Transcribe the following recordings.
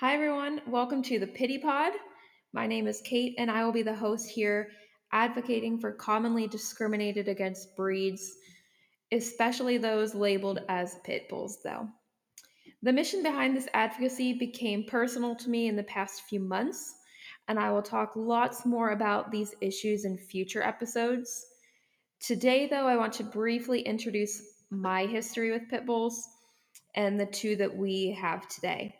Hi, everyone. Welcome to the Pitty Pod. My name is Cayt, and I will be the host here, advocating for commonly discriminated against breeds, especially those labeled as pit bulls, though. The mission behind this advocacy became personal to me in the past few months, and I will talk lots more about these issues in future episodes. Today, though, I want to briefly introduce my history with pit bulls and the two that we have today.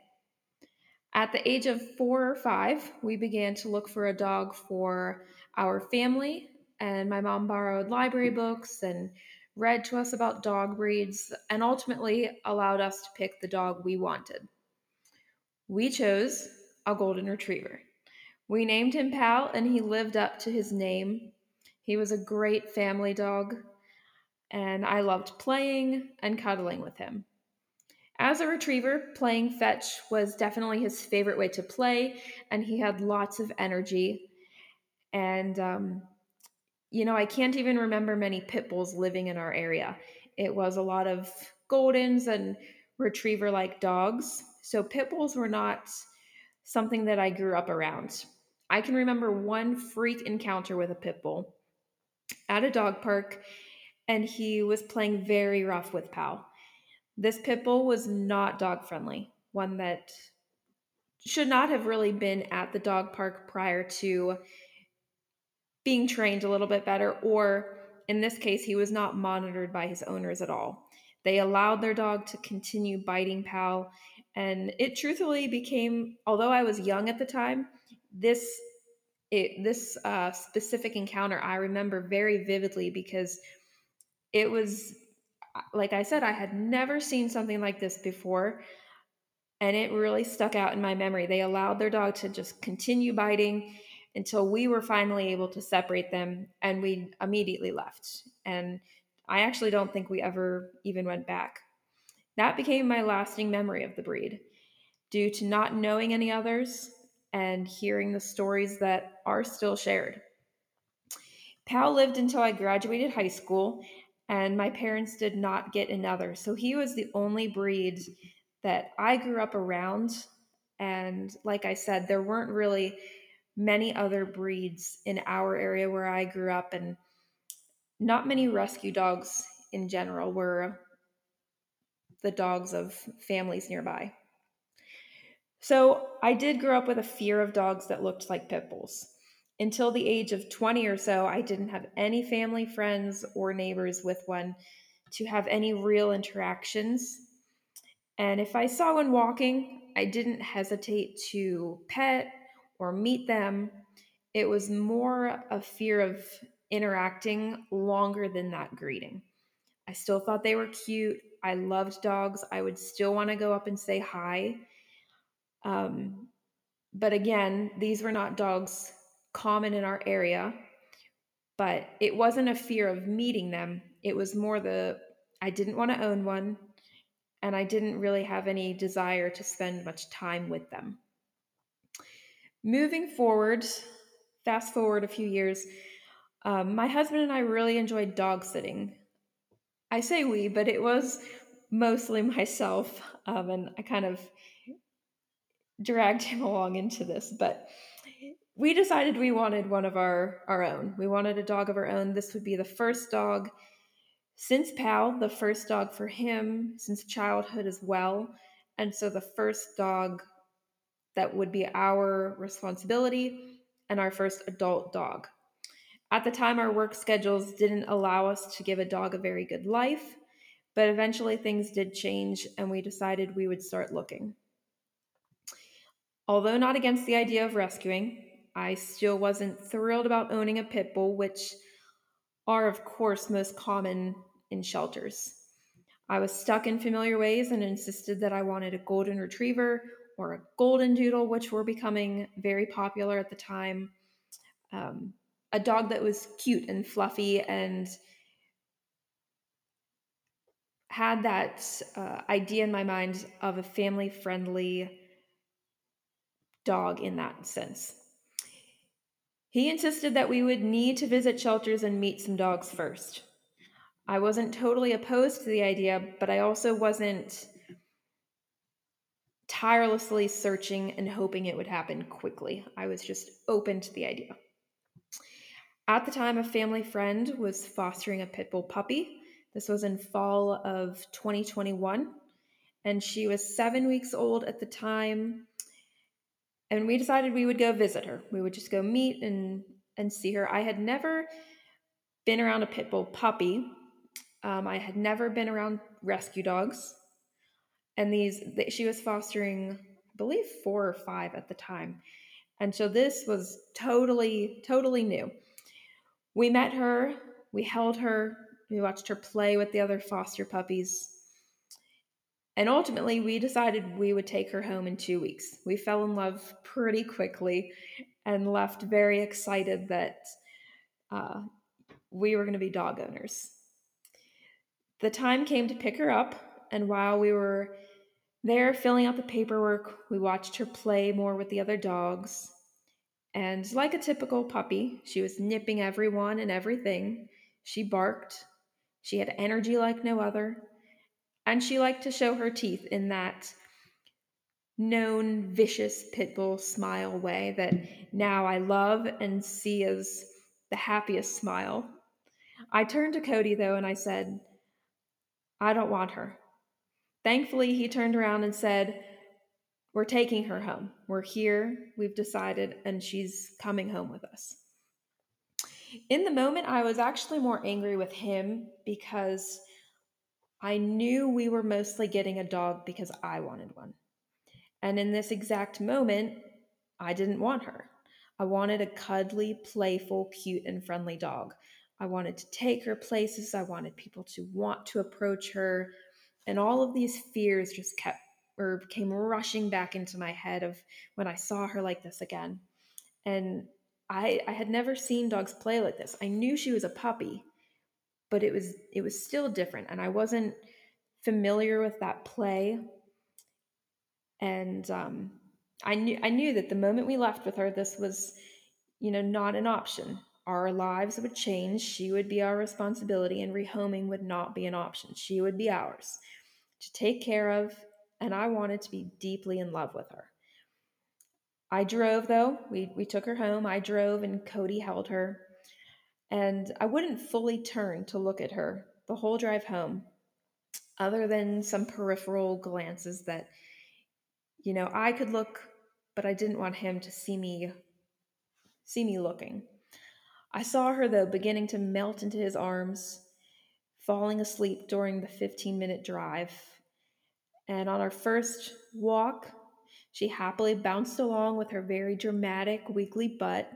At the age of four or five, we began to look for a dog for our family, and my mom borrowed library books and read to us about dog breeds and ultimately allowed us to pick the dog we wanted. We chose a golden retriever. We named him Pal, and he lived up to his name. He was a great family dog, and I loved playing and cuddling with him. As a retriever, playing fetch was definitely his favorite way to play, and he had lots of energy. And, um, you know, I can't even remember many pit bulls living in our area. It was a lot of Goldens and retriever like dogs. So pit bulls were not something that I grew up around. I can remember one freak encounter with a pit bull at a dog park, and he was playing very rough with Pal. This pit bull was not dog friendly, one that should not have really been at the dog park prior to being trained a little bit better, or in this case, he was not monitored by his owners at all. They allowed their dog to continue biting Pal, and it truthfully became, although I was young at the time, this it, this uh, specific encounter I remember very vividly because it was like I said, I had never seen something like this before. And it really stuck out in my memory. They allowed their dog to just continue biting until we were finally able to separate them and we immediately left. And I actually don't think we ever even went back. That became my lasting memory of the breed. Due to not knowing any others and hearing the stories that are still shared. Pal lived until I graduated high school and my parents did not get another. So he was the only breed that I grew up around. And like I said, there weren't really many other breeds in our area where I grew up, and not many rescue dogs in general were the dogs of families nearby. So I did grow up with a fear of dogs that looked like pit bulls. Until the age of 20 or so, I didn't have any family, friends, or neighbors with one to have any real interactions. And if I saw one walking, I didn't hesitate to pet or meet them. It was more a fear of interacting longer than that greeting. I still thought they were cute. I loved dogs. I would still want to go up and say hi. Um, but again, these were not dogs common in our area, but it wasn't a fear of meeting them. It was more the I didn't want to own one, and I didn't really have any desire to spend much time with them. Moving forward, fast forward a few years, um, my husband and I really enjoyed dog sitting. I say we, but it was mostly myself, um, and I kind of dragged him along into this. But we decided we wanted one of our our own. We wanted a dog of our own. This would be the first dog since Pal, the first dog for him since childhood as well. And so the first dog that would be our responsibility and our first adult dog. At the time, our work schedules didn't allow us to give a dog a very good life, but eventually things did change and we decided we would start looking. Although not against the idea of rescuing, I still wasn't thrilled about owning a pit bull, which are, of course, most common in shelters. I was stuck in familiar ways and insisted that I wanted a golden retriever or a golden doodle, which were becoming very popular at the time. Um, a dog that was cute and fluffy and had that uh, idea in my mind of a family friendly dog in that sense. He insisted that we would need to visit shelters and meet some dogs first. I wasn't totally opposed to the idea, but I also wasn't tirelessly searching and hoping it would happen quickly. I was just open to the idea. At the time, a family friend was fostering a pit bull puppy. This was in fall of 2021, and she was seven weeks old at the time. And we decided we would go visit her. We would just go meet and and see her. I had never been around a pit bull puppy. Um, I had never been around rescue dogs, and these she was fostering, I believe, four or five at the time, and so this was totally totally new. We met her, we held her, we watched her play with the other foster puppies. And ultimately, we decided we would take her home in two weeks. We fell in love pretty quickly and left very excited that uh, we were going to be dog owners. The time came to pick her up, and while we were there filling out the paperwork, we watched her play more with the other dogs. And like a typical puppy, she was nipping everyone and everything. She barked. She had energy like no other. And she liked to show her teeth in that known vicious pit bull smile way that now I love and see as the happiest smile. I turned to Cody though and I said, I don't want her. Thankfully, he turned around and said, We're taking her home. We're here. We've decided, and she's coming home with us. In the moment, I was actually more angry with him because I knew we were mostly getting a dog because I wanted one. And in this exact moment, I didn't want her. I wanted a cuddly, playful, cute, and friendly dog. I wanted to take her places. I wanted people to want to approach her. And all of these fears just kept or came rushing back into my head of when I saw her like this again. And I I had never seen dogs play like this. I knew she was a puppy, but it was it was still different and I wasn't familiar with that play and um, I knew I knew that the moment we left with her, this was, you know, not an option. Our lives would change. She would be our responsibility, and rehoming would not be an option. She would be ours to take care of, and I wanted to be deeply in love with her. I drove though. We we took her home. I drove, and Cody held her, and I wouldn't fully turn to look at her the whole drive home, other than some peripheral glances that you know, I could look, but I didn't want him to see me see me looking. I saw her though beginning to melt into his arms, falling asleep during the 15-minute drive. And on our first walk, she happily bounced along with her very dramatic weekly butt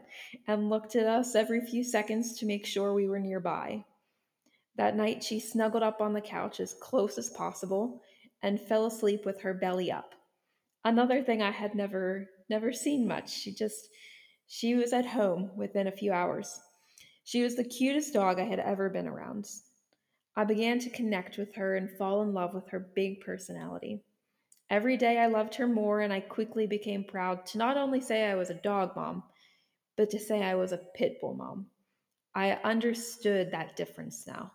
and looked at us every few seconds to make sure we were nearby. That night, she snuggled up on the couch as close as possible and fell asleep with her belly up another thing I had never never seen much. She just she was at home within a few hours. She was the cutest dog I had ever been around. I began to connect with her and fall in love with her big personality. Every day I loved her more, and I quickly became proud to not only say I was a dog mom, but to say I was a pit bull mom. I understood that difference now.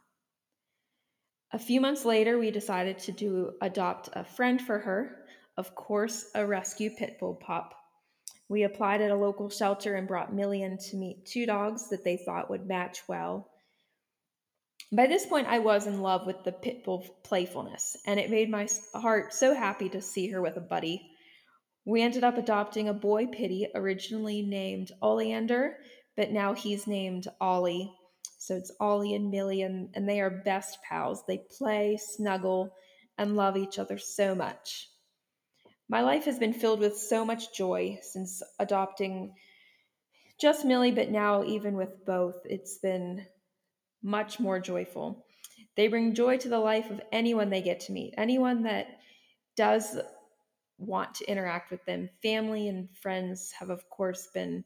A few months later, we decided to do adopt a friend for her, of course, a rescue pit bull pup. We applied at a local shelter and brought Millie to meet two dogs that they thought would match well. By this point, I was in love with the pit bull playfulness, and it made my heart so happy to see her with a buddy. We ended up adopting a boy pitty, originally named Oleander, but now he's named Ollie. So it's Ollie and Millie, and they are best pals. They play, snuggle, and love each other so much. My life has been filled with so much joy since adopting just Millie, but now even with both, it's been much more joyful. They bring joy to the life of anyone they get to meet, anyone that does want to interact with them. Family and friends have, of course, been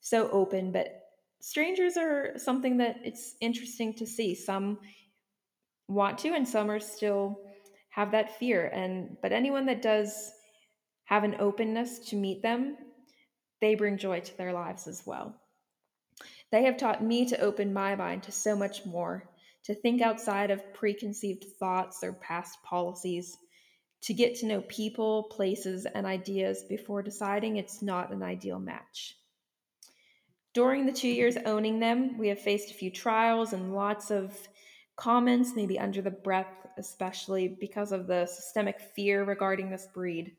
so open, but strangers are something that it's interesting to see. Some want to, and some are still have that fear. And but anyone that does have an openness to meet them, they bring joy to their lives as well. They have taught me to open my mind to so much more, to think outside of preconceived thoughts or past policies, to get to know people, places, and ideas before deciding it's not an ideal match. During the two years owning them, we have faced a few trials and lots of comments, maybe under the breath, especially because of the systemic fear regarding this breed.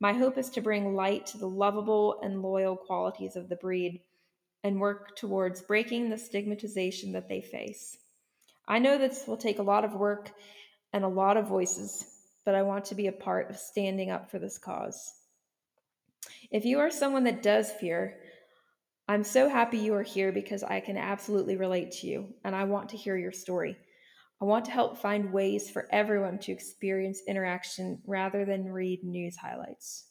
My hope is to bring light to the lovable and loyal qualities of the breed and work towards breaking the stigmatization that they face. I know this will take a lot of work and a lot of voices, but I want to be a part of standing up for this cause. If you are someone that does fear, I'm so happy you are here because I can absolutely relate to you and I want to hear your story. I want to help find ways for everyone to experience interaction rather than read news highlights.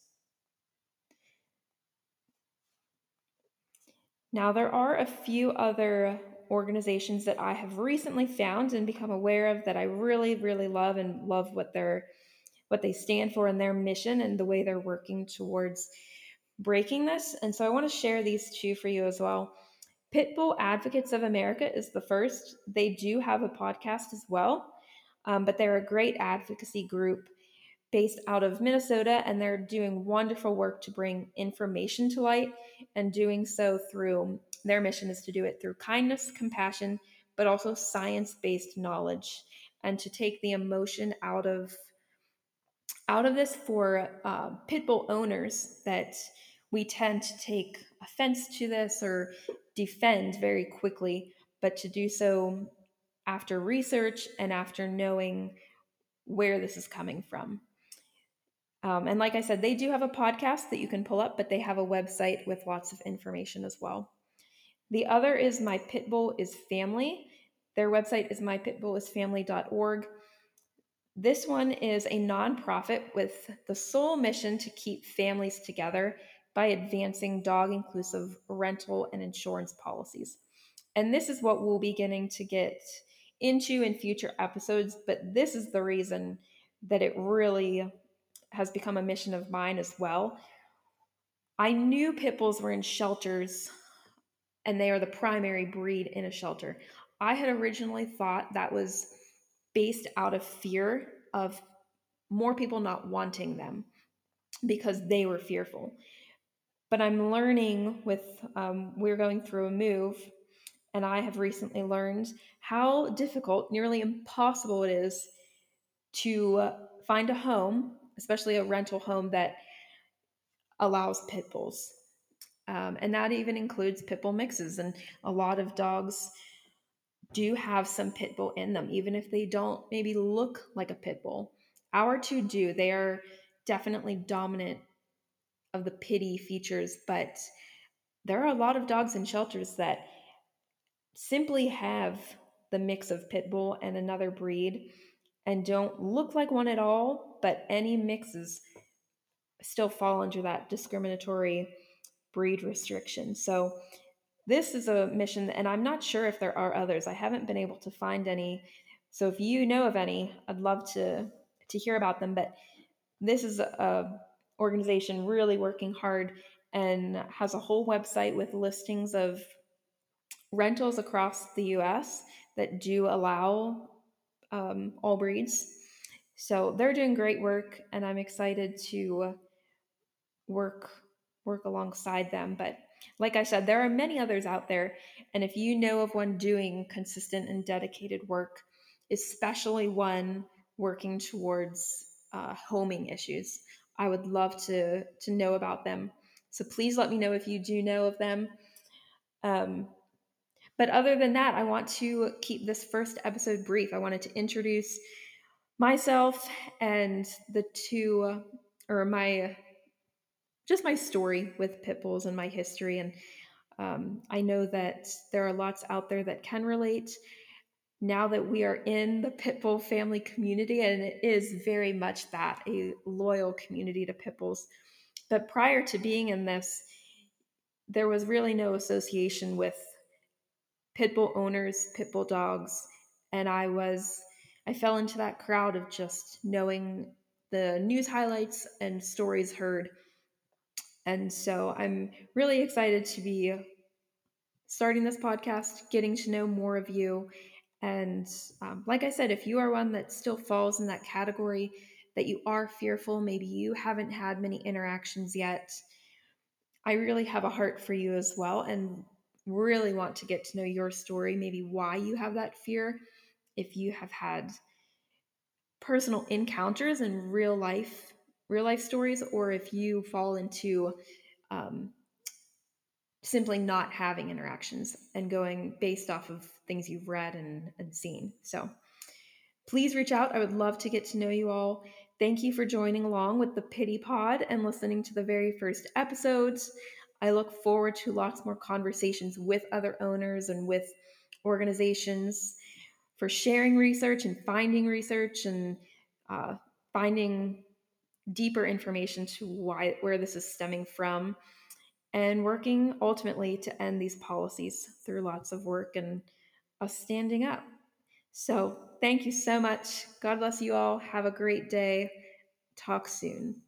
Now, there are a few other organizations that I have recently found and become aware of that I really, really love and love what they're what they stand for and their mission and the way they're working towards breaking this. And so I want to share these two for you as well. Pitbull Advocates of America is the first. They do have a podcast as well, um, but they're a great advocacy group based out of Minnesota, and they're doing wonderful work to bring information to light and doing so through their mission is to do it through kindness, compassion, but also science based knowledge and to take the emotion out of out of this for uh, pit bull owners that we tend to take offense to this or defend very quickly, but to do so after research and after knowing where this is coming from. Um, and like I said, they do have a podcast that you can pull up, but they have a website with lots of information as well. The other is My Pitbull is Family. Their website is mypitbullisfamily.org. This one is a nonprofit with the sole mission to keep families together by advancing dog inclusive rental and insurance policies. And this is what we'll be getting to get into in future episodes, but this is the reason that it really has become a mission of mine as well. I knew pit bulls were in shelters and they are the primary breed in a shelter. I had originally thought that was based out of fear of more people not wanting them because they were fearful. But I'm learning with, um, we're going through a move, and I have recently learned how difficult, nearly impossible it is to find a home, especially a rental home that allows pit bulls. Um, and that even includes pit bull mixes. And a lot of dogs do have some pit bull in them, even if they don't maybe look like a pit bull. Our two do. They are definitely dominant of the pitty features, but there are a lot of dogs in shelters that simply have the mix of pit bull and another breed and don't look like one at all, but any mixes still fall under that discriminatory breed restriction. So this is a mission and I'm not sure if there are others. I haven't been able to find any. So if you know of any, I'd love to to hear about them, but this is a organization really working hard and has a whole website with listings of rentals across the US that do allow um, all breeds. So they're doing great work, and I'm excited to work work alongside them. But like I said, there are many others out there, and if you know of one doing consistent and dedicated work, especially one working towards uh, homing issues, I would love to to know about them. So please let me know if you do know of them. Um, but other than that, I want to keep this first episode brief. I wanted to introduce myself and the two, or my, just my story with pit bulls and my history. And um, I know that there are lots out there that can relate now that we are in the Pitbull family community, and it is very much that a loyal community to pit bulls. But prior to being in this, there was really no association with pit bull owners, pit bull dogs, and I was I fell into that crowd of just knowing the news highlights and stories heard. And so I'm really excited to be starting this podcast, getting to know more of you, and um, like I said, if you are one that still falls in that category, that you are fearful. Maybe you haven't had many interactions yet. I really have a heart for you as well and really want to get to know your story, maybe why you have that fear. If you have had personal encounters in real life, real life stories, or if you fall into um, simply not having interactions and going based off of things you've read and, and seen. So please reach out. I would love to get to know you all. Thank you for joining along with the Pitty Pod and listening to the very first episodes. I look forward to lots more conversations with other owners and with organizations for sharing research and finding research and uh, finding deeper information to why where this is stemming from and working ultimately to end these policies through lots of work and us standing up. So, thank you so much. God bless you all. Have a great day. Talk soon.